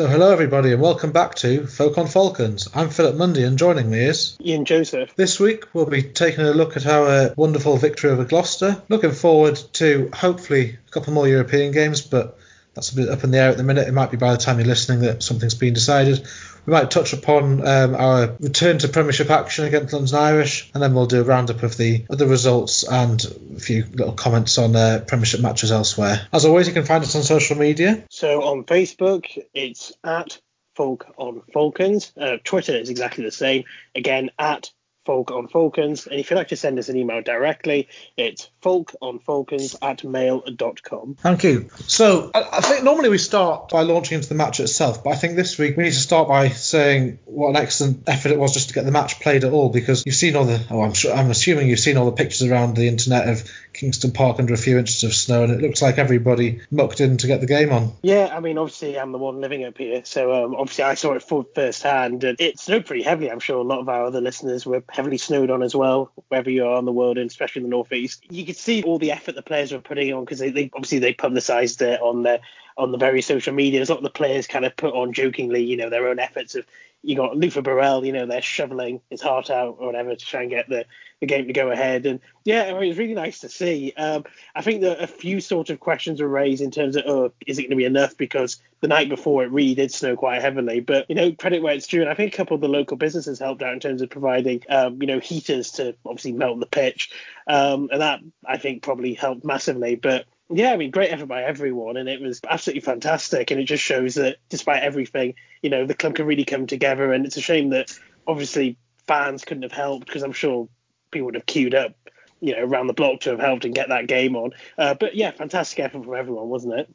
So, hello everybody, and welcome back to Folk on Falcons. I'm Philip Mundy, and joining me is Ian Joseph. This week we'll be taking a look at our uh, wonderful victory over Gloucester. Looking forward to hopefully a couple more European games, but that's a bit up in the air at the minute. It might be by the time you're listening that something's been decided. We might touch upon um, our return to Premiership action against London Irish, and then we'll do a roundup of the other results and a few little comments on uh, Premiership matches elsewhere. As always, you can find us on social media. So on Facebook, it's at Folk on Falcons. Uh, Twitter is exactly the same. Again, at Folk on Falcons. And if you'd like to send us an email directly, it's folkonfalcons at mail.com. Thank you. So I, I think normally we start by launching into the match itself, but I think this week we need to start by saying what an excellent effort it was just to get the match played at all because you've seen all the oh I'm sure I'm assuming you've seen all the pictures around the internet of Kingston Park under a few inches of snow and it looks like everybody mucked in to get the game on. Yeah, I mean obviously I'm the one living up here, so um, obviously I saw it firsthand and it snowed pretty heavily. I'm sure a lot of our other listeners were heavily snowed on as well, wherever you are in the world, and especially in the northeast. You could see all the effort the players were putting on because they, they obviously they publicised it on their on the various social medias. A lot of the players kind of put on jokingly, you know, their own efforts of you got Luther Burrell, you know, they're shoveling his heart out or whatever to try and get the, the game to go ahead. And yeah, I mean, it was really nice to see. Um, I think that a few sort of questions were raised in terms of, oh, is it going to be enough? Because the night before it really did snow quite heavily. But, you know, credit where it's due. And I think a couple of the local businesses helped out in terms of providing, um, you know, heaters to obviously melt the pitch. Um, and that, I think, probably helped massively. But yeah, I mean, great effort by everyone, and it was absolutely fantastic. And it just shows that despite everything, you know, the club can really come together. And it's a shame that obviously fans couldn't have helped because I'm sure people would have queued up, you know, around the block to have helped and get that game on. Uh, but yeah, fantastic effort from everyone, wasn't it?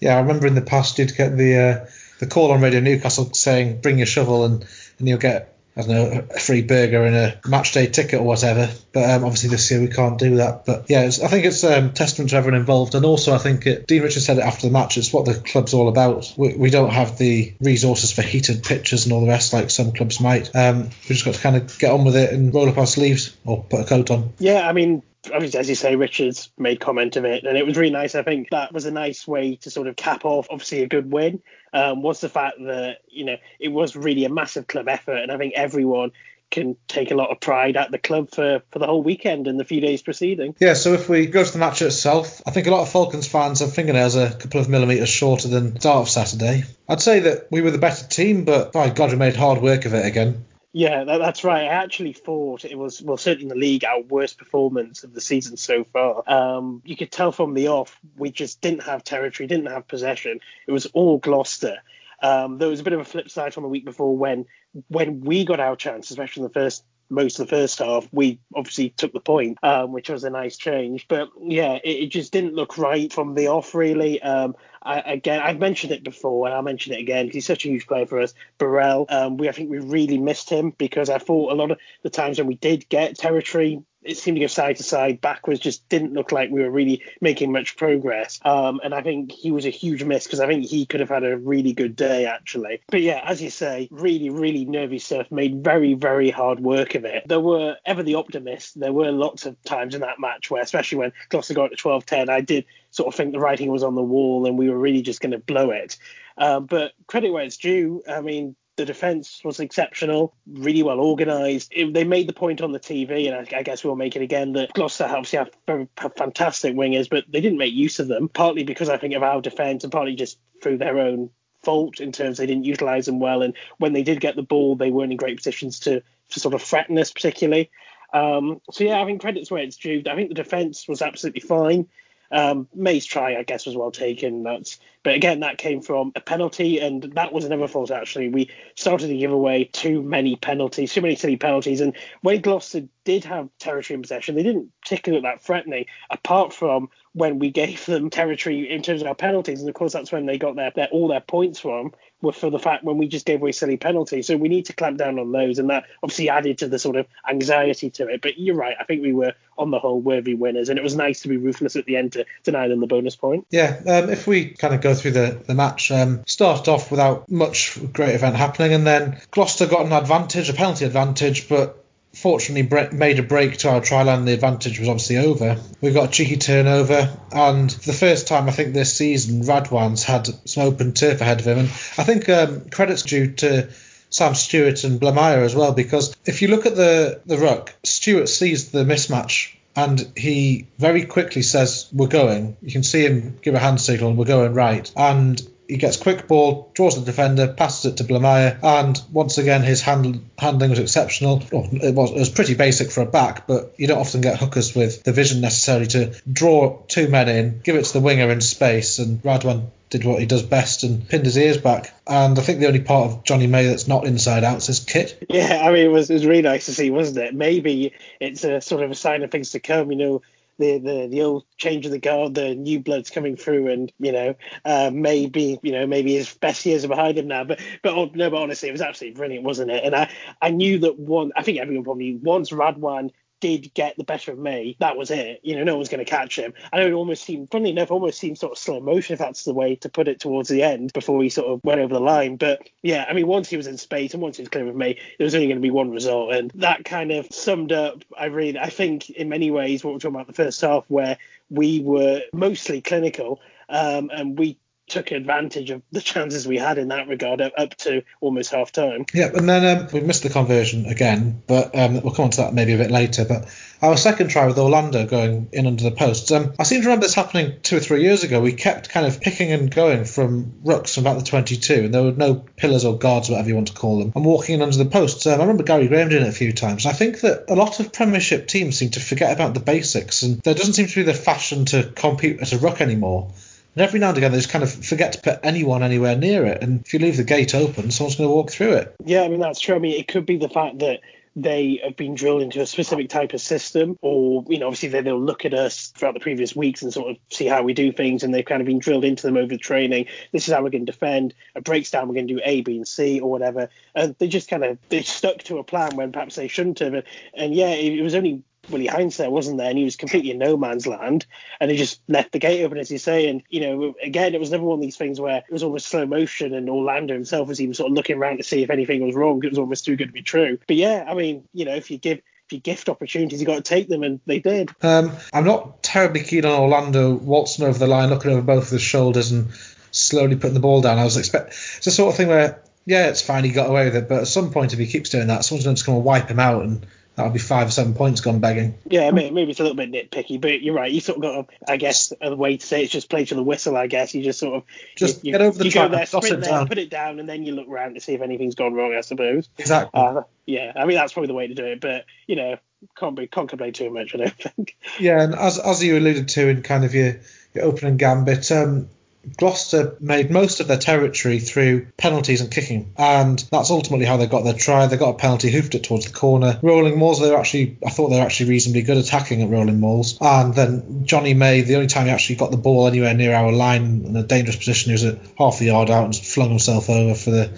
Yeah, I remember in the past you'd get the uh, the call on Radio Newcastle saying, "Bring your shovel," and and you'll get I don't know, a free burger and a match day ticket or whatever. But um, obviously this year we can't do that. But yeah, I think it's um, testament to everyone involved. And also I think it, Dean Richards said it after the match. It's what the club's all about. We, we don't have the resources for heated pitches and all the rest like some clubs might. Um, we just got to kind of get on with it and roll up our sleeves or put a coat on. Yeah, I mean, as you say, Richards made comment of it, and it was really nice. I think that was a nice way to sort of cap off, obviously, a good win. Um, was the fact that you know it was really a massive club effort, and I think everyone can take a lot of pride at the club for, for the whole weekend and the few days preceding. Yeah, so if we go to the match itself, I think a lot of Falcons fans have fingernails a couple of millimetres shorter than start of Saturday. I'd say that we were the better team, but by God, we made hard work of it again. Yeah, that, that's right. I actually thought it was, well, certainly in the league, our worst performance of the season so far. Um, you could tell from the off, we just didn't have territory, didn't have possession. It was all Gloucester. Um, there was a bit of a flip side from the week before when when we got our chance, especially in the first most of the first half, we obviously took the point, um, which was a nice change. But yeah, it, it, just didn't look right from the off, really. Um, I, again, I've mentioned it before, and I'll mention it again because he's such a huge player for us. Burrell, um, we I think we really missed him because I thought a lot of the times when we did get territory, it seemed to go side to side, backwards, just didn't look like we were really making much progress. Um, and I think he was a huge miss because I think he could have had a really good day actually. But yeah, as you say, really, really nervy stuff. Made very, very hard work of it. There were ever the optimist. There were lots of times in that match where, especially when Gloucester got to 12-10, I did sort of think the writing was on the wall and we were really just going to blow it. Um, but credit where it's due. I mean, the defense was exceptional, really well organised. They made the point on the TV, and I, I guess we'll make it again, that Gloucester obviously have, have fantastic wingers, but they didn't make use of them, partly because I think of our defence and partly just through their own fault in terms they didn't utilise them well. And when they did get the ball, they weren't in great positions to, to sort of threaten us particularly. Um, so yeah, I think credit's where it's due. I think the defence was absolutely fine. Um, May's try, I guess, was well taken. That's, but again, that came from a penalty, and that was another fault. Actually, we started to give away too many penalties, too many silly penalties. And when Gloucester did have territory in possession, they didn't particularly look that threatening. Apart from when we gave them territory in terms of our penalties, and of course that's when they got their, their all their points from were for the fact when we just gave away silly penalties. So we need to clamp down on those, and that obviously added to the sort of anxiety to it. But you're right, I think we were on the whole worthy winners, and it was nice to be ruthless at the end to deny them the bonus point. Yeah, um, if we kind of go through the the match, um, started off without much great event happening, and then Gloucester got an advantage, a penalty advantage, but fortunately bre- made a break to our trial line. The advantage was obviously over. We've got a cheeky turnover, and for the first time I think this season, Radwan's had some open turf ahead of him, and I think um, credit's due to. Sam Stuart and Blamire as well, because if you look at the the ruck, Stuart sees the mismatch and he very quickly says, We're going. You can see him give a hand signal, we're going right. And he gets quick ball, draws the defender, passes it to Blamire, and once again his hand, handling was exceptional. Oh, it was it was pretty basic for a back, but you don't often get hookers with the vision necessary to draw two men in, give it to the winger in space, and Radwan did what he does best and pinned his ears back. And I think the only part of Jonny May that's not inside out is his kit. Yeah, I mean it was it was really nice to see, wasn't it? Maybe it's a sort of a sign of things to come. You know, the, the the old change of the guard, the new bloods coming through, and you know uh, maybe you know maybe his best years are behind him now. But but oh, no, but honestly, it was absolutely brilliant, wasn't it? And I I knew that one. I think everyone probably once Radwan did get the better of me, that was it. You know, no one's going to catch him. Know it almost seemed, funny enough, almost seemed sort of slow motion, if that's the way to put it, towards the end before he sort of went over the line. But yeah, I mean, once he was in space and once he was clear of me, there was only going to be one result. And that kind of summed up, I really, I think in many ways, what we're talking about the first half, where we were mostly clinical um, and we took advantage of the chances we had in that regard up to almost half time. Yeah, and then um, we missed the conversion again, but um, we'll come on to that maybe a bit later. But our second try with Orlando going in under the posts, um, I seem to remember this happening two or three years ago. We kept kind of picking and going from rucks from about the 22, and there were no pillars or guards, whatever you want to call them, and walking in under the posts. Um, I remember Gary Graham doing it a few times. I think that a lot of Premiership teams seem to forget about the basics, and there doesn't seem to be the fashion to compete at a ruck anymore. And every now and again, they just kind of forget to put anyone anywhere near it. And if you leave the gate open, someone's going to walk through it. Yeah, I mean, that's true. I mean, it could be the fact that they have been drilled into a specific type of system, or you know, obviously they, they'll look at us throughout the previous weeks and sort of see how we do things, and they've kind of been drilled into them over the training. This is how we're going to defend. A breaks down, we're going to do A, B, and C, or whatever. And they just kind of they stuck to a plan when perhaps they shouldn't have. And, yeah, it was only Willie Hines there, wasn't there? And he was completely in no man's land. And he just left the gate open, as you say. And, you know, again, it was never one of these things where it was almost slow motion and Orlando himself was even sort of looking around to see if anything was wrong. It was almost too good to be true. But yeah, I mean, you know, if you give if you gift opportunities, you got to take them, and they did. Um, I'm not terribly keen on Orlando waltzing over the line, looking over both of his shoulders, and slowly putting the ball down. I was expect it's the sort of thing where yeah, it's fine, he got away with it, but at some point, if he keeps doing that, someone's going to come and wipe him out, and that'll be five or seven points gone begging. Yeah, maybe it's a little bit nitpicky, but you're right. You sort of got, to, I guess, a way to say it's just play to the whistle. I guess you just sort of just you, get over the you track, go there, sprint there, put it down, and then you look around to see if anything's gone wrong. I suppose. Exactly. Uh, yeah, I mean that's probably the way to do it, but you know, can't be can't complain too much. I don't think. Yeah, and as as you alluded to in kind of your your opening gambit, um, Gloucester made most of their territory through penalties and kicking, and that's ultimately how they got their try. They got a penalty, hoofed it towards the corner. Rolling Mauls, they were actually, I thought they were actually reasonably good attacking at Rolling Mauls. And then Jonny May, the only time he actually got the ball anywhere near our line in a dangerous position, he was at half a yard out and flung himself over for the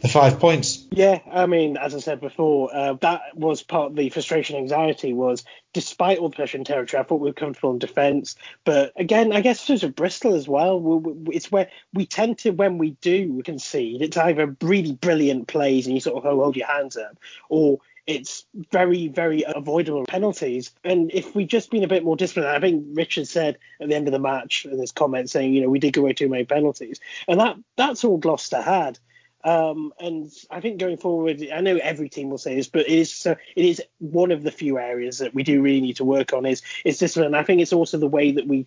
the five points. Yeah, I mean, as I said before, uh, that was part of the frustration, anxiety was despite all the pressure and territory, I thought we were comfortable in defence. But again, I guess there's a Bristol as well. We, we, it's where we tend to, when we do concede, it's either really brilliant plays and you sort of hold your hands up, or it's very, very avoidable penalties. And if we'd just been a bit more disciplined, I think Richard said at the end of the match in his comment saying, you know, we did go away too many penalties. And that that's all Gloucester had. Um, and I think going forward, I know every team will say this, but it is so it is one of the few areas that we do really need to work on is is discipline. I think it's also the way that we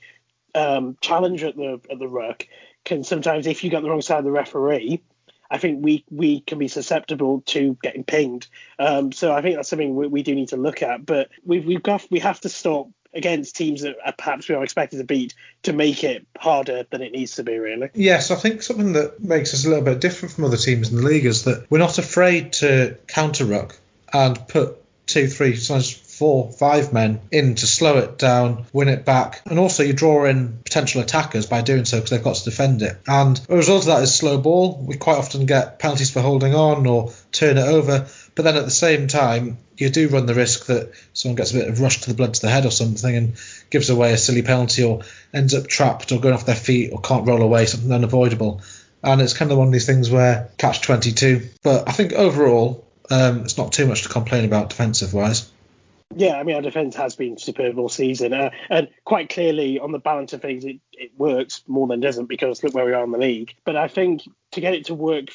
um, challenge at the at the ruck can sometimes, if you get the wrong side of the referee, I think we we can be susceptible to getting pinged. Um, so I think that's something we, we do need to look at. But we've we've got we have to stop against teams that perhaps we are expected to beat to make it harder than it needs to be, really. Yes, I think something that makes us a little bit different from other teams in the league is that we're not afraid to counter ruck and put two, three, sometimes four, five men in to slow it down, win it back, and also you draw in potential attackers by doing so because they've got to defend it. And a result of that is slow ball. We quite often get penalties for holding on or turn it over. But then at the same time, you do run the risk that someone gets a bit of rush to the blood to the head or something and gives away a silly penalty or ends up trapped or going off their feet or can't roll away, something unavoidable. And it's kind of one of these things where catch 22. But I think overall, um, it's not too much to complain about defensive wise. Yeah, I mean, our defence has been superb all season. Uh, and quite clearly, on the balance of things, it, it works more than doesn't because look where we are in the league. But I think to get it to work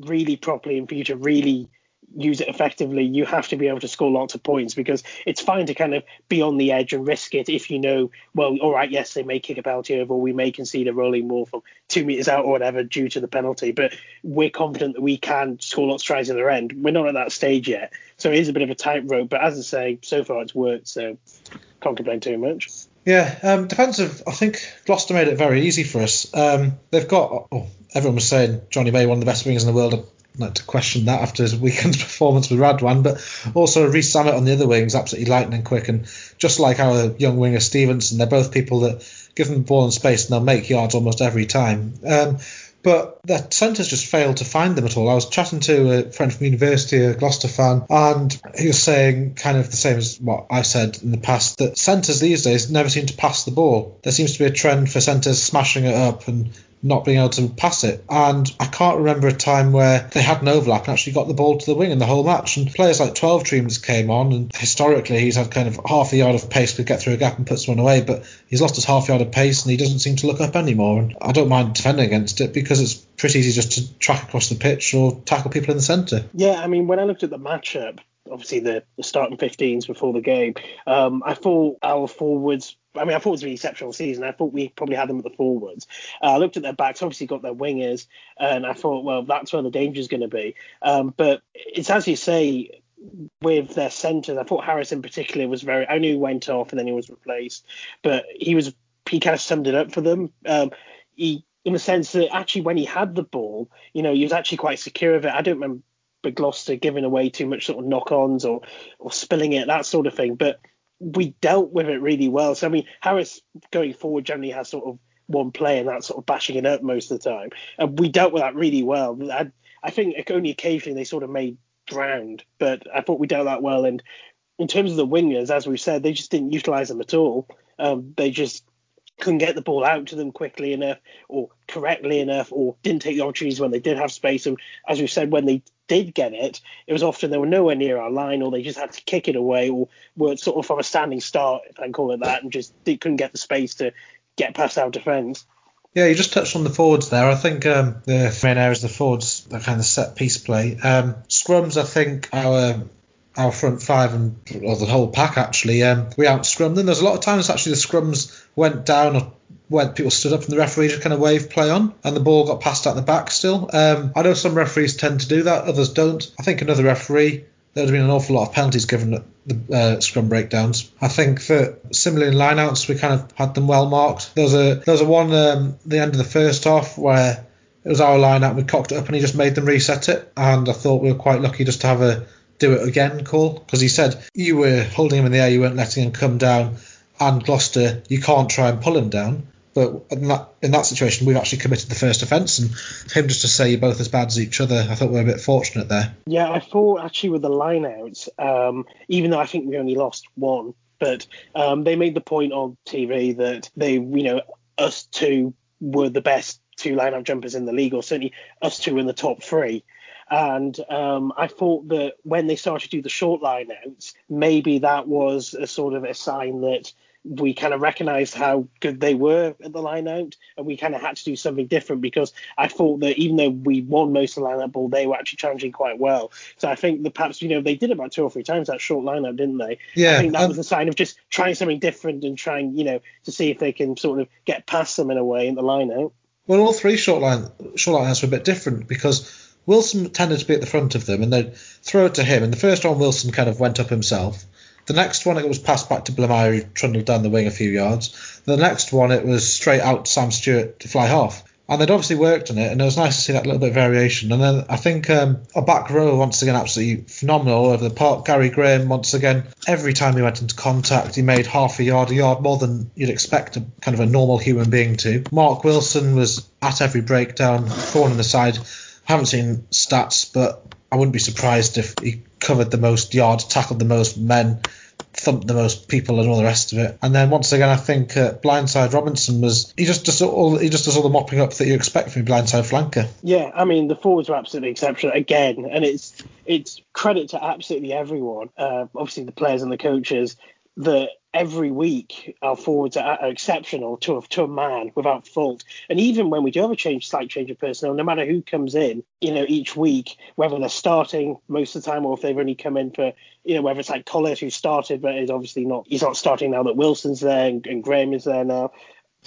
really properly and for you to really use it effectively, you have to be able to score lots of points because it's fine to kind of be on the edge and risk it if you know, well, all right, yes, they may kick a penalty over, we may concede a rolling maul from two meters out or whatever due to the penalty, but we're confident that we can score lots of tries in the end. We're not at that stage yet, so it is a bit of a tightrope. But as I say, so far it's worked, so can't complain too much. Yeah, um, defensive. I think Gloucester made it very easy for us. Um, they've got. Oh, everyone was saying Jonny May, one of the best wingers in the world not to question that after his weekend's performance with Radwan, but also Rees Zammit on the other wing is absolutely lightning quick. And just like our young winger Stevenson, they're both people that give them the ball and space and they'll make yards almost every time. Um, but the centres just failed to find them at all. I was chatting to a friend from university, a Gloucester fan, and he was saying kind of the same as what I said in the past that centres these days never seem to pass the ball. There seems to be a trend for centres smashing it up and not being able to pass it. And I can't remember a time where they had an overlap and actually got the ball to the wing in the whole match. And players like Twelvetrees came on, and historically he's had kind of half a yard of pace to get through a gap and put someone away, but he's lost his half yard of pace and he doesn't seem to look up anymore. And I don't mind defending against it because it's pretty easy just to track across the pitch or tackle people in the centre. Yeah, I mean, when I looked at the matchup, obviously the, the starting 15s before the game, um, I thought our forwards I mean, I thought it was an exceptional season. I thought we probably had them at the forwards. Uh, I looked at their backs, obviously got their wingers, and I thought, well, that's where the danger is going to be. Um, but it's as you say, with their centres, I thought Harris in particular was very. I knew he went off and then he was replaced, but he was he kind of summed it up for them. Um, he, in the sense that actually when he had the ball, you know, he was actually quite secure of it. I don't remember Gloucester giving away too much sort of knock-ons or or spilling it, that sort of thing, but we dealt with it really well. So I mean, Harris going forward generally has sort of one play, and that's sort of bashing it up most of the time. And we dealt with that really well. I, I think only occasionally they sort of made ground, but I thought we dealt that well. And in terms of the wingers, as we've said, they just didn't utilize them at all. Um, they just couldn't get the ball out to them quickly enough or correctly enough or didn't take the opportunities when they did have space. And as we said, when they did get it, it was often they were nowhere near our line or they just had to kick it away or were sort of from a standing start, if I can call it that, and just they couldn't get the space to get past our defence. Yeah, you just touched on the forwards there. I think um, the main areas of the forwards, the kind of set piece play. Um, scrums, I think our our front five and or the whole pack actually, um, we out scrummed them. There's a lot of times actually the scrums went down or when people stood up and the referee just kind of waved play on and the ball got passed out the back still. Um, I know some referees tend to do that, others don't. I think another referee, there would have been an awful lot of penalties given at the uh, scrum breakdowns. I think that similarly in lineouts, we kind of had them well marked. There was a there was a one um, the end of the first half where it was our lineout, we cocked it up and he just made them reset it. And I thought we were quite lucky just to have a do it again call because he said you were holding him in the air, you weren't letting him come down. And Gloucester, you can't try and pull him down. But in that, in that situation, we've actually committed the first offence, and him just to say you're both as bad as each other, I thought we were a bit fortunate there. Yeah, I thought actually with the lineouts, um, even though I think we only lost one, but um, they made the point on TV that they, you know, us two were the best two lineout jumpers in the league, or certainly us two in the top three. And um, I thought that when they started to do the short lineouts, maybe that was a sort of a sign that we kind of recognized how good they were at the line out and we kind of had to do something different because I thought that even though we won most of the line out ball, they were actually challenging quite well. So I think that perhaps, you know, they did about two or three times that short line out, didn't they? Yeah. I think that um, was a sign of just trying something different and trying, you know, to see if they can sort of get past them in a way in the line out. Well, all three short line short line outs were a bit different because Wilson tended to be at the front of them and they'd throw it to him. And the first one, Wilson kind of went up himself. The next one, it was passed back to Blamire, who trundled down the wing a few yards. The next one, it was straight out to Sam Stuart to fly half. And they'd obviously worked on it, and it was nice to see that little bit of variation. And then I think um, a back row, once again, absolutely phenomenal over the park. Gary Graham, once again, every time he went into contact, he made half a yard, a yard more than you'd expect a kind of a normal human being to. Mark Wilson was at every breakdown, thorn in the side. I haven't seen stats, but I wouldn't be surprised if he covered the most yards, tackled the most men, thumped the most people and all the rest of it. And then once again, I think uh, blindside Robinson was he just does all he just does all the mopping up that you expect from a blindside flanker. Yeah, I mean the forwards were absolutely exceptional again, and it's it's credit to absolutely everyone. Uh, obviously the players and the coaches that every week our forwards are, are, exceptional to a, to a man without fault. And even when we do have a change, slight change of personnel, no matter who comes in, you know, each week, whether they're starting most of the time or if they've only come in for, you know, whether it's like Collett who started but is obviously not, he's not starting now that Wilson's there and, and Graham is there now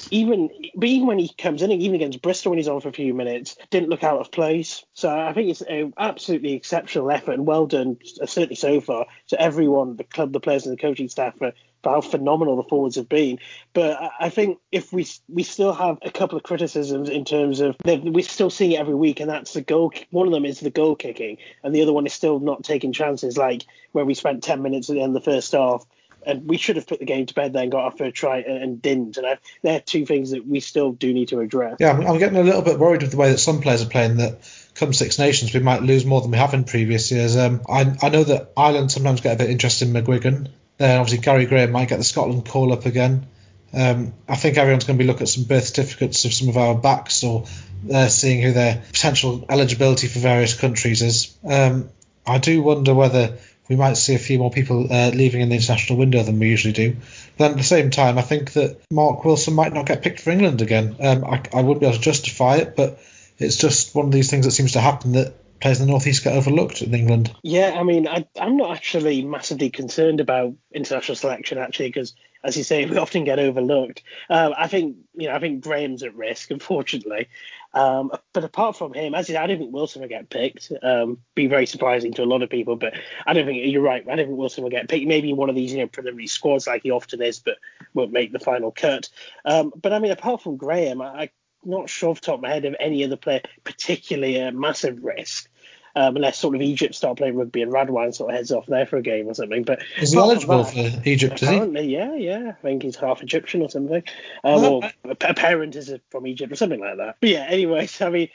even but even when he comes in, even against Bristol when he's on for a few minutes, didn't look out of place. So I think it's an absolutely exceptional effort and well done, uh, certainly so far, to everyone, the club, the players, and the coaching staff for, for how phenomenal the forwards have been. But I think if we we still have a couple of criticisms in terms of we're still seeing it every week, and that's the goal. One of them is the goal kicking, and the other one is still not taking chances, like where we spent 10 minutes at the end of the first half and we should have put the game to bed then, got our first try and, and didn't. And I, they're two things that we still do need to address. Yeah, I'm, I'm, getting a little bit worried with the way that some players are playing. That come Six Nations, we might lose more than we have in previous years. Um, I, I know that Ireland sometimes get a bit interested in McGuigan. Then obviously Gary Graham might get the Scotland call up again. Um, I think everyone's going to be looking at some birth certificates of some of our backs or uh, seeing who their potential eligibility for various countries is. Um, I do wonder whether we might see a few more people uh, leaving in the international window than we usually do. But then at the same time, I think that Mark Wilson might not get picked for England again. Um, I, I wouldn't be able to justify it, but it's just one of these things that seems to happen that players in the northeast get overlooked in England. Yeah, I mean, I, am not actually massively concerned about international selection actually because, as you say, we often get overlooked. Uh, I think you know, I think Graham's at risk, unfortunately. Um, but apart from him, as I, said, I don't think Wilson will get picked. Um, be very surprising to a lot of people, but I don't think you're right. I don't think Wilson will get picked. Maybe one of these, you know, preliminary squads like he often is, but won't make the final cut. Um, but I mean, apart from Graham, I, am not sure off the top of my head of any other player particularly a massive risk um, unless sort of Egypt start playing rugby and Radwan sort of heads off there for a game or something. But is he eligible that, for Egypt? Apparently, yeah, yeah. I think he's half Egyptian or something, um, well, or a parent is from Egypt or something like that. But yeah, anyways, I mean,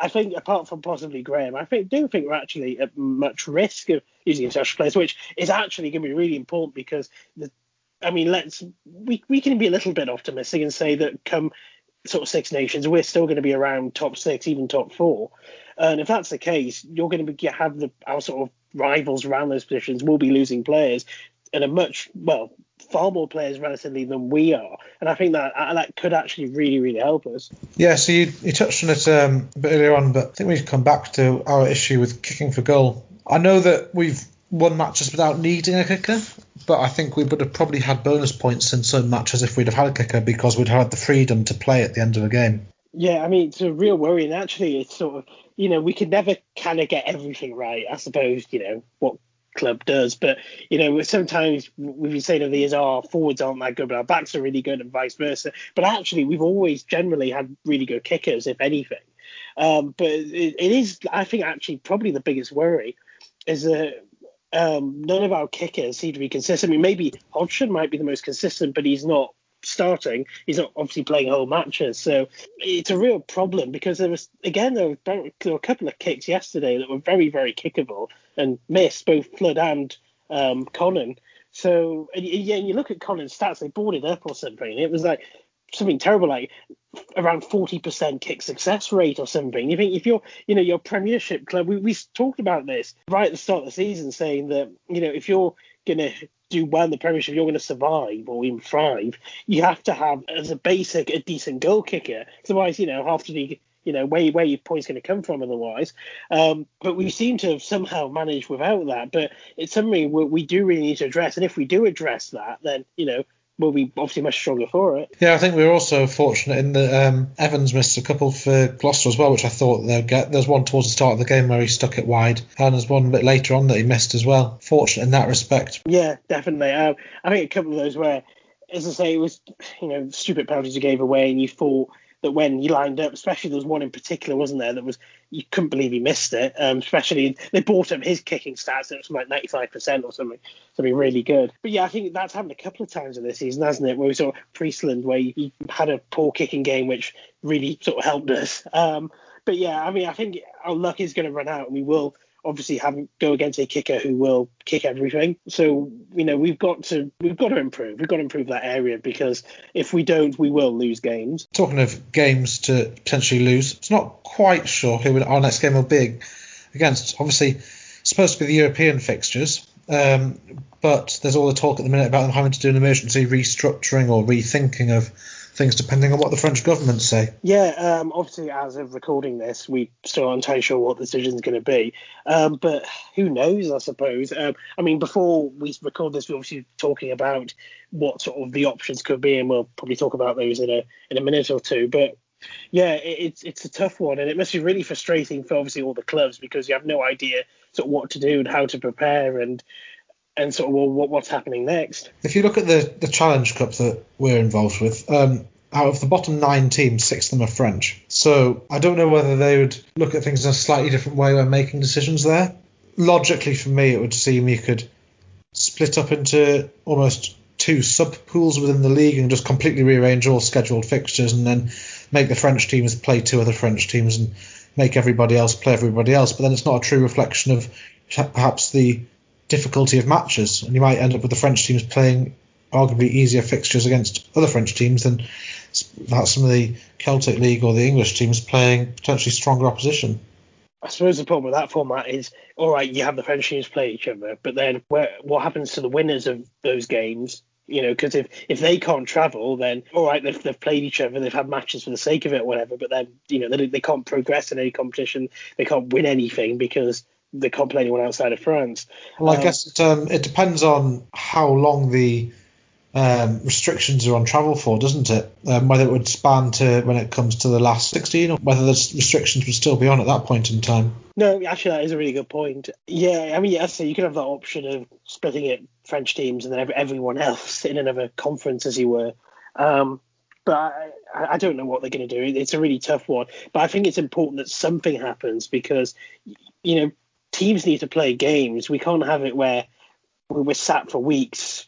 I think apart from possibly Graham, I think, do think we're actually at much risk of using international players, which is actually going to be really important because the I mean, let's we we can be a little bit optimistic and say that come sort of Six Nations, we're still going to be around top six, even top four. And if that's the case, you're going to be, have the our sort of rivals around those positions will be losing players and a much well far more players relatively than we are, and I think that uh, that could actually really really help us. Yeah, so you, you touched on it um, a bit earlier on, but I think we should come back to our issue with kicking for goal. I know that we've won matches without needing a kicker, but I think we would have probably had bonus points in some matches if we'd have had a kicker because we'd had the freedom to play at the end of the game. Yeah, I mean it's a real worry, and actually it's sort of you know we could never kind of get everything right. I suppose you know what club does, but you know sometimes we've been saying over the years, our oh, forwards aren't that good, but our backs are really good, and vice versa. But actually, we've always generally had really good kickers, if anything. Um, but it, it is, I think, actually probably the biggest worry is that um, none of our kickers seem to be consistent. I mean, maybe Hodgson might be the most consistent, but he's not starting. He's not obviously playing whole matches, so it's a real problem because there was again there were, there were a couple of kicks yesterday that were very very kickable and missed both Flood and um, Connon. So and, yeah, and you look at Connon's stats, they boarded up or something. It was like something terrible, like around 40% kick success rate or something. You think if you're, you know, your Premiership club, we, we talked about this right at the start of the season, saying that, you know, if you're going to do well in the Premiership, you're going to survive or even thrive, you have to have, as a basic, a decent goal kicker. Otherwise, you know, half the league, you know, where, where your points going to come from otherwise. Um, but we seem to have somehow managed without that. But it's something we, we do really need to address. And if we do address that, then, you know, will be obviously much stronger for it. Yeah, I think we are also fortunate in that um, Evans missed a couple for Gloucester as well, which I thought they'd get. There's one towards the start of the game where he stuck it wide, and there's one a bit later on that he missed as well. Fortunate in that respect. Yeah, definitely. Um, I think a couple of those where, as I say, it was you know stupid penalties you gave away, and you thought that when he lined up, especially there was one in particular, wasn't there, that was you couldn't believe he missed it. Um, especially they brought up his kicking stats, it was like 95% or something, something really good. But yeah, I think that's happened a couple of times in this season, hasn't it? Where we saw Priestland, where he had a poor kicking game, which really sort of helped us. Um, but yeah, I mean, I think our luck is going to run out, and we will obviously have go against a kicker who will kick everything. So you know we've got to we've got to improve. We've got to improve that area because if we don't, we will lose games. Talking of games to potentially lose, it's not quite sure who our next game will be against. Obviously, supposed to be the European fixtures. Um, but there's all the talk at the minute about them having to do an emergency restructuring or rethinking of things depending on what the French government say. Yeah, um, obviously, as of recording this, we still aren't entirely sure what the decision is going to be. Um, but who knows, I suppose. Um, I mean, before we record this, we're obviously talking about what sort of the options could be, and we'll probably talk about those in a in a minute or two. But yeah, it, it's it's a tough one, and it must be really frustrating for obviously all the clubs because you have no idea sort of what to do and how to prepare and and sort of well, what, what's happening next. If you look at the the Challenge Cup that we're involved with, um, out of the bottom nine teams, six of them are French. So I don't know whether they would look at things in a slightly different way when making decisions there. Logically, for me, it would seem you could split up into almost two sub pools within the league and just completely rearrange all scheduled fixtures and then make the French teams play two other French teams and make everybody else play everybody else. But then it's not a true reflection of perhaps the difficulty of matches, and you might end up with the French teams playing arguably easier fixtures against other French teams than some of the Celtic League or the English teams playing potentially stronger opposition. I suppose the problem with that format is, all right, you have the French teams play each other, but then where, what happens to the winners of those games? You know, because if, if they can't travel, then all right, they've, they've played each other, they've had matches for the sake of it, or whatever. But then, you know, they, they can't progress in any competition, they can't win anything because they can't play anyone outside of France. Well, I um, guess it, um, it depends on how long the um, restrictions are on travel for, doesn't it? Um, whether it would span to when it comes to the last 16 or whether the restrictions would still be on at that point in time. No, actually, that is a really good point. Yeah, I mean, yes, so you could have that option of splitting it French teams and then everyone else in another conference, as you were. Um, but I, I, don't know what they're going to do. It's a really tough one. But I think it's important that something happens because, you know, teams need to play games. We can't have it where we're sat for weeks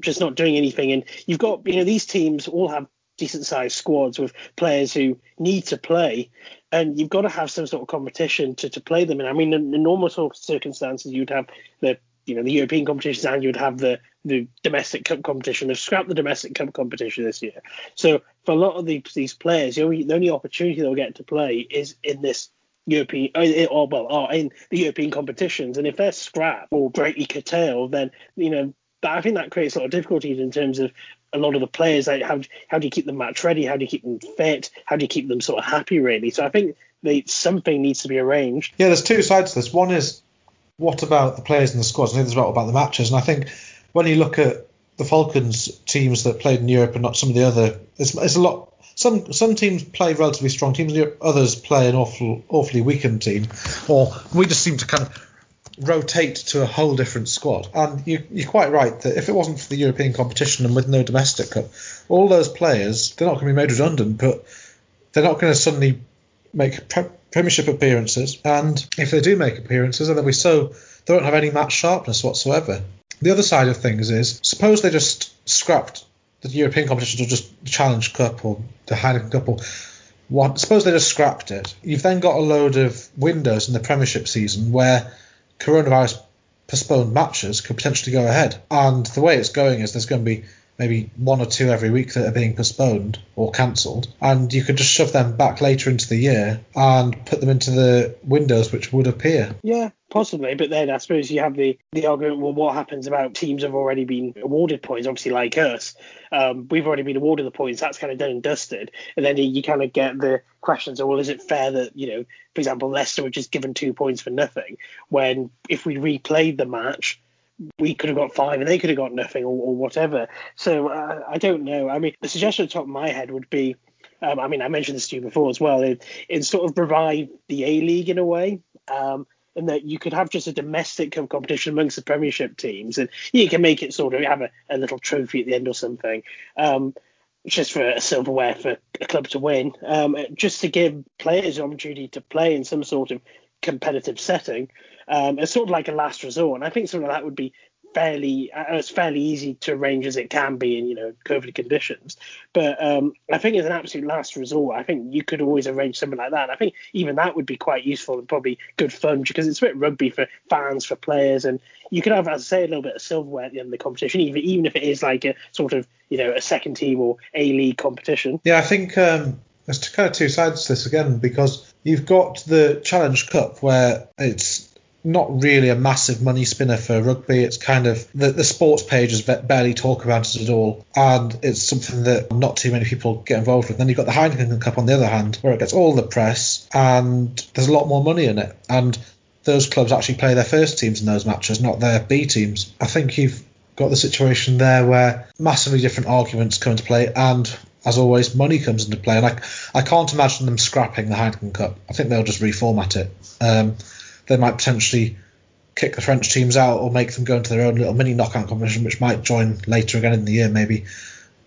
just not doing anything. And you've got, you know, these teams all have decent sized squads with players who need to play. And you've got to have some sort of competition to, to play them. And I mean, in, in normal sort of circumstances, you'd have the you know the European competitions and you would have the the domestic cup competition. They've scrapped the domestic cup competition this year. So for a lot of these these players, the only, the only opportunity they'll get to play is in this European, oh, or oh, well, are in the European competitions, and if they're scrapped or greatly curtailed, then you know but I think that creates a lot of difficulties in terms of a lot of the players. Like how how do you keep them match ready? How do you keep them fit? How do you keep them sort of happy? Really, so I think they, something needs to be arranged. Yeah, there's two sides to this. One is what about the players in the squads? I think there's about about the matches, and I think when you look at the Falcons teams that played in Europe and not some of the other, it's, it's a lot some some teams play relatively strong teams, others play an awful awfully weakened team, or we just seem to kind of rotate to a whole different squad. And you, you're quite right that if it wasn't for the European competition and with no domestic cup, all those players they're not going to be made redundant, but they're not going to suddenly make pre- Premiership appearances. And if they do make appearances, then they'll be so they won't have any match sharpness whatsoever. The other side of things is suppose they just scrapped the European competitions or just the Challenge Cup or the Heineken Cup or what, suppose they just scrapped it. You've then got a load of windows in the Premiership season where coronavirus postponed matches could potentially go ahead. And the way it's going is there's going to be maybe one or two every week that are being postponed or cancelled, and you could just shove them back later into the year and put them into the windows which would appear. Yeah, possibly. But then I suppose you have the the argument: well, what happens about teams have already been awarded points? Obviously, like us, um, we've already been awarded the points. That's kind of done and dusted. And then you kind of get the questions: well, is it fair that you know, for example, Leicester were just given two points for nothing when if we replayed the match we could have got five and they could have got nothing or, or whatever. So uh, I don't know. I mean, the suggestion at the top of my head would be, um, I mean, I mentioned this to you before as well. It, it sort of revive the A League in a way. Um, and that you could have just a domestic competition amongst the Premiership teams, and you can make it sort of have a, a little trophy at the end or something, um, just for a silverware for a club to win, um, just to give players an opportunity to play in some sort of competitive setting um, it's sort of like a last resort. And I think something like that would be fairly as fairly easy to arrange as it can be in you know COVID conditions. But um, I think as an absolute last resort, I think you could always arrange something like that. And I think even that would be quite useful and probably good fun because it's a bit rugby for fans, for players, and you could have, as I say, a little bit of silverware at the end of the competition, even even if it is like a sort of you know a second team or a league competition. Yeah, I think um, there's kind of two sides to this again because you've got the Challenge Cup where it's not really a massive money spinner for rugby. It's kind of the, the sports pages barely talk about it at all, and it's something that not too many people get involved with. Then you've got the Heineken Cup on the other hand, where it gets all the press and there's a lot more money in it. And those clubs actually play their first teams in those matches, not their B teams. I think you've got the situation there where massively different arguments come into play, and as always, money comes into play. And I, I can't imagine them scrapping the Heineken Cup. I think they'll just reformat it. Um, they might potentially kick the French teams out or make them go into their own little mini knockout competition, which might join later again in the year. Maybe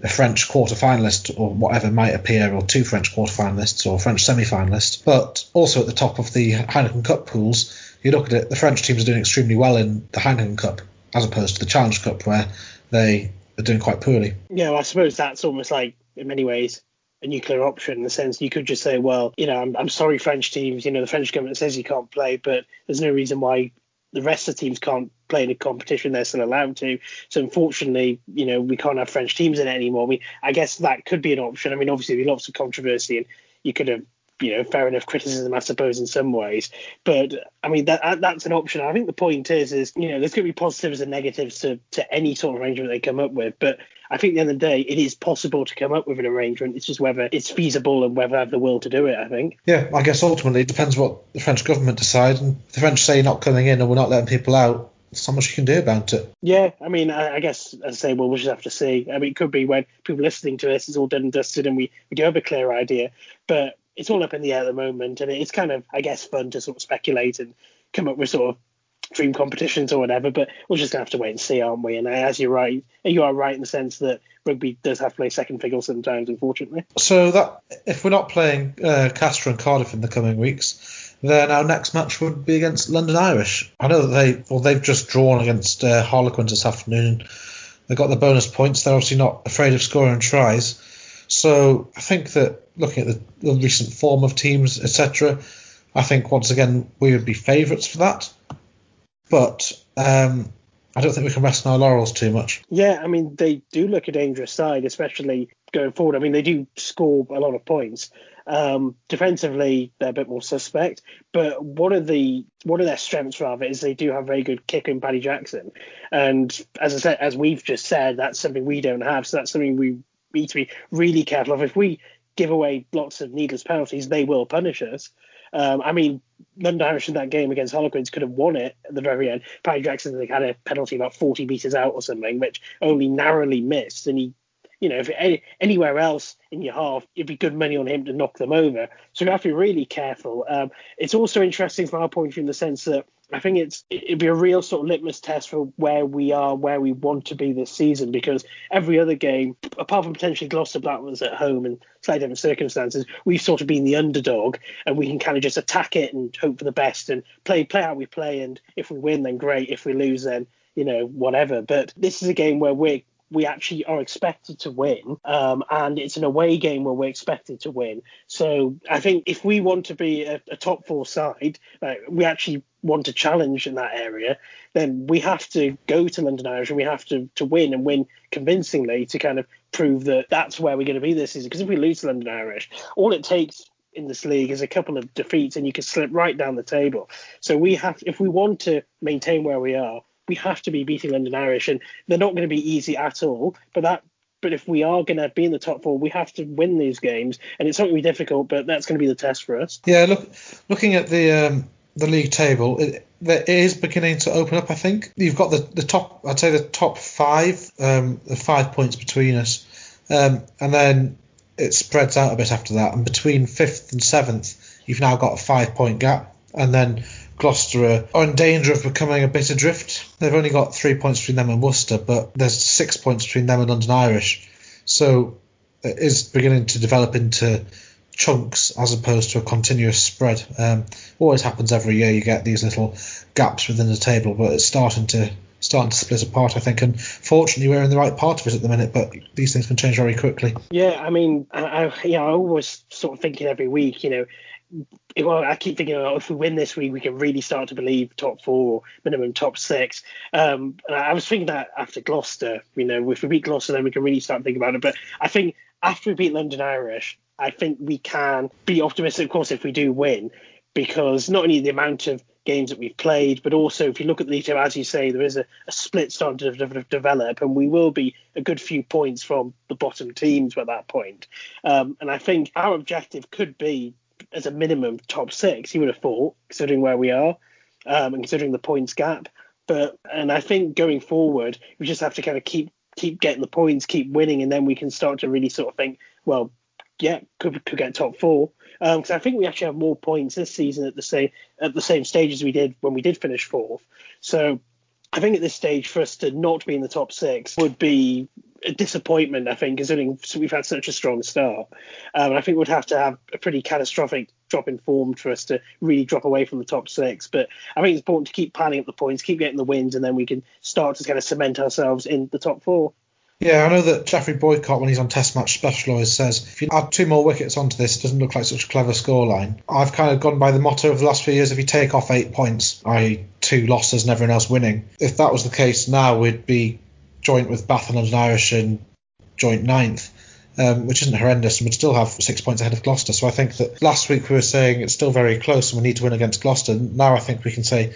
a French quarter finalist or whatever might appear, or two French quarter finalists or French semi finalists. But also at the top of the Heineken Cup pools, you look at it, the French teams are doing extremely well in the Heineken Cup as opposed to the Challenge Cup where they are doing quite poorly. Yeah, well, I suppose that's almost like, in many ways, a nuclear option in the sense you could just say, well, you know, I'm, I'm sorry, French teams, you know, the French government says you can't play, but there's no reason why the rest of the teams can't play in a competition they're still allowed to. So unfortunately, you know, we can't have French teams in it anymore. I mean, I guess that could be an option. I mean, obviously, there's lots of controversy, and you could have you know, fair enough criticism, I suppose, in some ways. But I mean, that that's an option. I think the point is, is you know, there's going to be positives and negatives to to any sort of arrangement they come up with. But I think at the end of the day, it is possible to come up with an arrangement. It's just whether it's feasible and whether I have the will to do it. I think. Yeah, I guess ultimately it depends what the French government decide. And if the French say not coming in and we're not letting people out, there's not much you can do about it. Yeah, I mean, I, I, guess as I say, well, we'll just have to see. I mean, it could be when people listening to this is all done and dusted and we, we do have a clear idea. But it's all up in the air at the moment, and it's kind of, I guess, fun to sort of speculate and come up with sort of dream competitions or whatever. But we're just gonna have to wait and see, aren't we? And as you're right, you are right in the sense that rugby does have to play second fiddle sometimes, unfortunately. So that if we're not playing uh, Castres and Cardiff in the coming weeks, then our next match would be against London Irish. I know that they well they've just drawn against uh, Harlequins this afternoon. They got the bonus points. They're obviously not afraid of scoring tries. So I think that looking at the, the recent form of teams, etc., I think once again we would be favourites for that. But um, I don't think we can rest on our laurels too much. Yeah, I mean they do look a dangerous side, especially going forward. I mean they do score a lot of points. Um, defensively, they're a bit more suspect, but one of the one of their strengths rather is they do have very good kick in Paddy Jackson, and as I said, as we've just said, that's something we don't have. So that's something we need to be really careful of. If we give away lots of needless penalties, they will punish us. Um, I mean, London Irish in that game against Harlequins could have won it at the very end. Paddy Jackson had a penalty about 40 metres out or something, which only narrowly missed, and he you know, if any, anywhere else in your half, it'd be good money on him to knock them over. So you have to be really careful. Um, it's also interesting from our point of view in the sense that I think it's it'd be a real sort of litmus test for where we are, where we want to be this season, because every other game, apart from potentially Gloucester Blackburns at home and slightly different circumstances, we've sort of been the underdog, and we can kind of just attack it and hope for the best and play play how we play. And if we win, then great. If we lose, then you know whatever. But this is a game where we're we actually are expected to win, um, and it's an away game where we're expected to win. So I think if we want to be a, a top four side, like we actually want to challenge in that area, then we have to go to London Irish and we have to to win and win convincingly to kind of prove that that's where we're going to be this season. Because if we lose to London Irish, all it takes in this league is a couple of defeats and you can slip right down the table. So we have, if we want to maintain where we are, we have to be beating London Irish, and they're not going to be easy at all. But that, but if we are going to be in the top four, we have to win these games, and it's not going to be difficult, but that's going to be the test for us. Yeah, look, looking at the um, the league table, it, it is beginning to open up. I think you've got the, the top, I'd say the top five, um, the five points between us, um, and then it spreads out a bit after that. And between fifth and seventh, you've now got a five point gap, and then Gloucester are in danger of becoming a bit adrift. They've only got three points between them and Worcester, but there's six points between them and London Irish. So it is beginning to develop into chunks as opposed to a continuous spread. Um, always happens every year. You get these little gaps within the table, but it's starting to starting to split apart, I think. And fortunately, we're in the right part of it at the minute, but these things can change very quickly. Yeah, I mean, I, I, you know, I always sort of thinking every week, you know, well, I keep thinking, oh, if we win this week, we can really start to believe top four, minimum top six. Um, and I was thinking that after Gloucester, you know, if we beat Gloucester, then we can really start thinking about it. But I think after we beat London Irish, I think we can be optimistic, of course, if we do win, because not only the amount of games that we've played, but also if you look at the league, as you say, there is a, a split starting to de- de- develop, and we will be a good few points from the bottom teams at that point. Um, and I think our objective could be, as a minimum, top six. You would have thought, considering where we are um, and considering the points gap. But and I think going forward, we just have to kind of keep keep getting the points, keep winning, and then we can start to really sort of think, well, yeah, could could get top four because um, I think we actually have more points this season at the same at the same stage as we did when we did finish fourth. So I think at this stage for us to not be in the top six would be a disappointment. I think considering we've had such a strong start, um, I think we'd have to have a pretty catastrophic drop in form for us to really drop away from the top six. But I think it's important to keep piling up the points, keep getting the wins, and then we can start to kind of cement ourselves in the top four. Yeah, I know that Geoffrey Boycott, when he's on Test Match Special, always says if you add two more wickets onto this, it doesn't look like such a clever scoreline. I've kind of gone by the motto of the last few years: if you take off eight points, i.e., two losses and everyone else winning, if that was the case now, we'd be joint with Bath and Irish in joint ninth. Um, which isn't horrendous, and we'd still have six points ahead of Gloucester. So I think that last week we were saying it's still very close and we need to win against Gloucester. Now I think we can say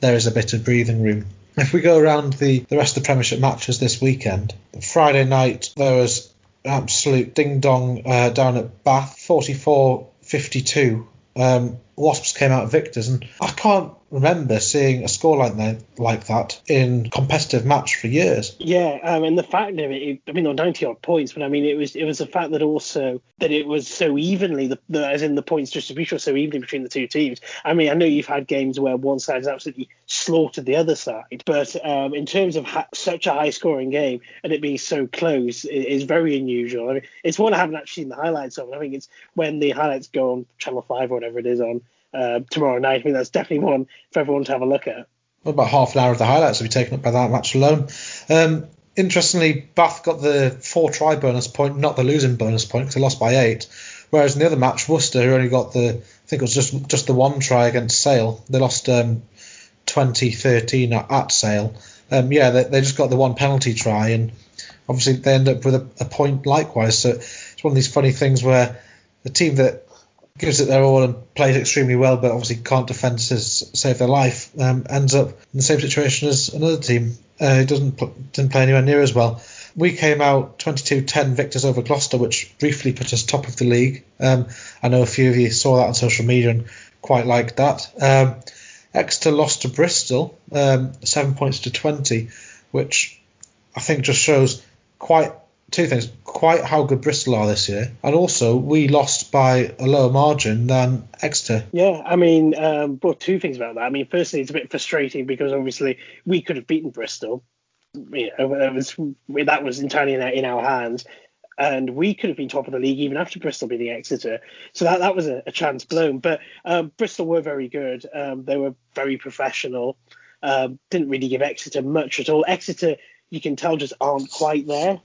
there is a bit of breathing room. If we go around the, the rest of the Premiership matches this weekend, Friday night there was absolute ding dong uh, down at Bath, 44 52. Um, Wasps came out victors, and I can't remember seeing a score like that, like that in competitive match for years. Yeah, um, and the fact of it, I mean, on 90 odd points, but I mean, it was it was the fact that also that it was so evenly, the, the, as in the points distribution was so evenly between the two teams. I mean, I know you've had games where one side has absolutely slaughtered the other side, but um, in terms of ha- such a high scoring game and it being so close, it is very unusual. I mean, it's one I haven't actually seen the highlights of. I think it's when the highlights go on Channel 5 or whatever it is on uh, tomorrow night. I think that's definitely one for everyone to have a look at. Well, about half an hour of the highlights will be taken up by that match alone. Um, interestingly, Bath got the four try bonus point, not the losing bonus point, because they lost by eight. Whereas in the other match, Worcester, who only got the, I think it was just just the one try against Sale, they lost um, 2013 at, Sale. Um, yeah, they, they just got the one penalty try, and obviously they end up with a, a point likewise. So it's one of these funny things where the team that gives it their all and plays extremely well, but obviously can't defend to save their life, um, ends up in the same situation as another team uh, doesn't didn't play anywhere near as well. We came out 22-10 victors over Gloucester, which briefly put us top of the league. Um, I know a few of you saw that on social media and quite liked that. Um, Exeter lost to Bristol, um, seven points to 20, which I think just shows quite two things: quite how good Bristol are this year, and also we lost by a lower margin than Exeter. Yeah, I mean, um, well, two things about that. I mean, firstly, it's a bit frustrating because obviously we could have beaten Bristol. You know, that was that was entirely in our, in our hands, and we could have been top of the league even after Bristol beating Exeter. So that that was a, a chance blown. But um, Bristol were very good. Um, they were very professional. Um, didn't really give Exeter much at all. Exeter, you can tell, just aren't quite there.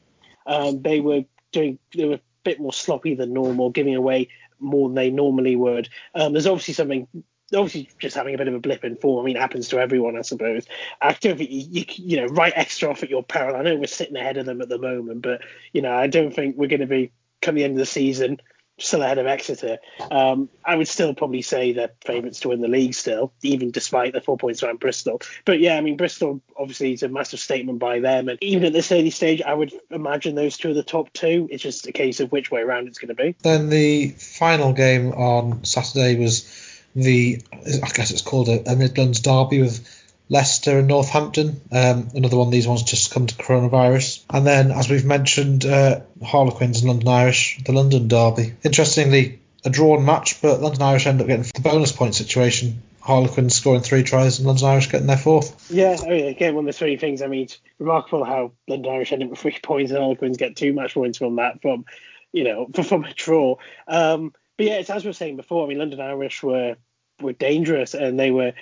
Um, they were doing they were a bit more sloppy than normal, giving away more than they normally would. Um, there's obviously something obviously just having a bit of a blip in form. I mean, it happens to everyone, I suppose. I don't think you, you, you, know, write Exeter off at your peril. I know we're sitting ahead of them at the moment, but you know, I don't think we're going to be come the end of the season still ahead of Exeter. Um, I would still probably say they're favourites to win the league still, even despite the four points around Bristol. But yeah, I mean, Bristol obviously is a massive statement by them. And even at this early stage, I would imagine those two are the top two. It's just a case of which way around it's going to be. Then the final game on Saturday was the, I guess it's called a, a Midlands derby with Leicester and Northampton. Um, another one of these ones just come to coronavirus. And then, as we've mentioned, uh, Harlequins and London Irish, the London derby. Interestingly, a drawn match, but London Irish end up getting the bonus point situation. Harlequins scoring three tries and London Irish getting their fourth. Yeah, I mean, again, one of the three things. I mean, it's remarkable how London Irish end up with three points and Harlequins get two match points from that, from you know, from a draw. Um, but yeah, it's as we were saying before. I mean, London Irish were were dangerous and they were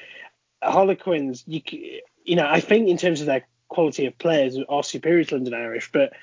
Harlequins, you, you know, I think in terms of their quality of players are superior to London Irish, but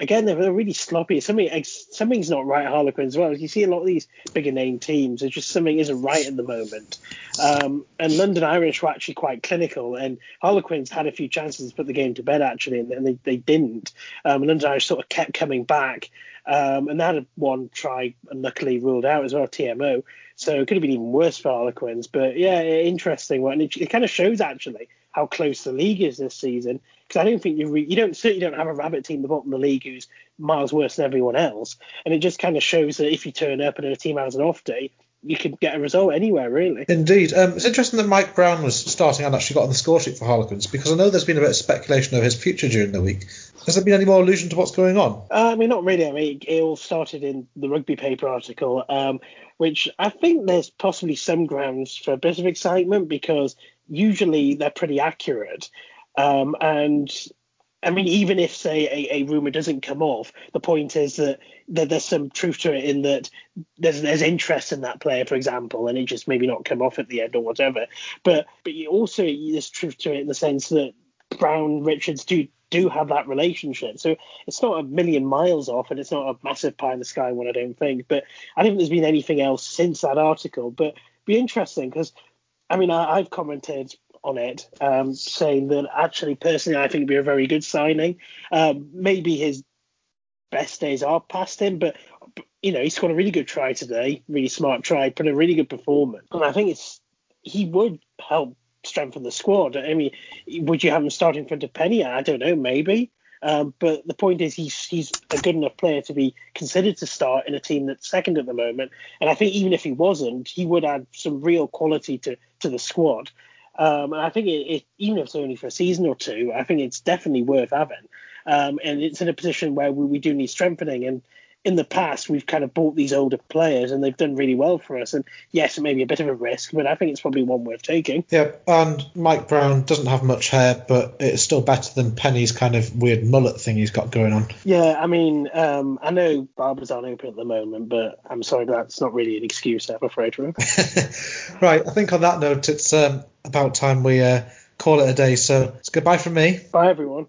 again, they're, really sloppy. Something something's not right at Harlequins as well. You see a lot of these bigger name teams, it's just something isn't right at the moment. Um, and London Irish were actually quite clinical, and Harlequins had a few chances to put the game to bed actually, and, they, they didn't. Um, London Irish sort of kept coming back, um, and they had one try luckily ruled out as well, TMO. So it could have been even worse for Harlequins. But yeah, interesting one. It, it kind of shows actually how close the league is this season. Because I don't think you re- you don't certainly don't have a rabbit team at the bottom of the league who's miles worse than everyone else, and it just kind of shows that if you turn up and a team has an off day, you can get a result anywhere, really. Indeed. Um, it's interesting that Mike Brown was starting and actually got on the score sheet for Harlequins because I know there's been a bit of speculation of his future during the week. Has there been any more allusion to what's going on? Uh, I mean, not really. I mean, it all started in the rugby paper article, um, which I think there's possibly some grounds for a bit of excitement because usually they're pretty accurate. Um, and I mean, even if say a, a rumor doesn't come off, the point is that, that there's some truth to it in that there's there's interest in that player, for example, and it just maybe not come off at the end or whatever. But but also there's truth to it in the sense that Brown Richards do do have that relationship. So it's not a million miles off, and it's not a massive pie in the sky one, I don't think. But I don't think there's been anything else since that article. But be interesting because I mean, I, have commented on it, um, saying that actually, personally, I think it'd be a very good signing. Um, maybe his best days are past him, but you know, he scored a really good try today, really smart try, put a really good performance, and I think it's he would help strengthen the squad. I mean, would you have him starting in front of Penny? I don't know, maybe. Um, but the point is, he's he's a good enough player to be considered to start in a team that's second at the moment. And I think even if he wasn't, he would add some real quality to to the squad. Um, and I think it, it, even if it's only for a season or two, I think it's definitely worth having. Um, and it's in a position where we, we do need strengthening. And in the past we've kind of bought these older players and they've done really well for us. And yes, it may be a bit of a risk, but I think it's probably one worth taking. Yeah, and Mike Brown doesn't have much hair, but it's still better than Penny's kind of weird mullet thing he's got going on. Yeah, I mean, um, I know barbers aren't open at the moment, but I'm sorry, that's not really an excuse, I'm afraid. right, I think on that note, it's um, about time we uh, call it a day. So it's goodbye from me. Bye, everyone.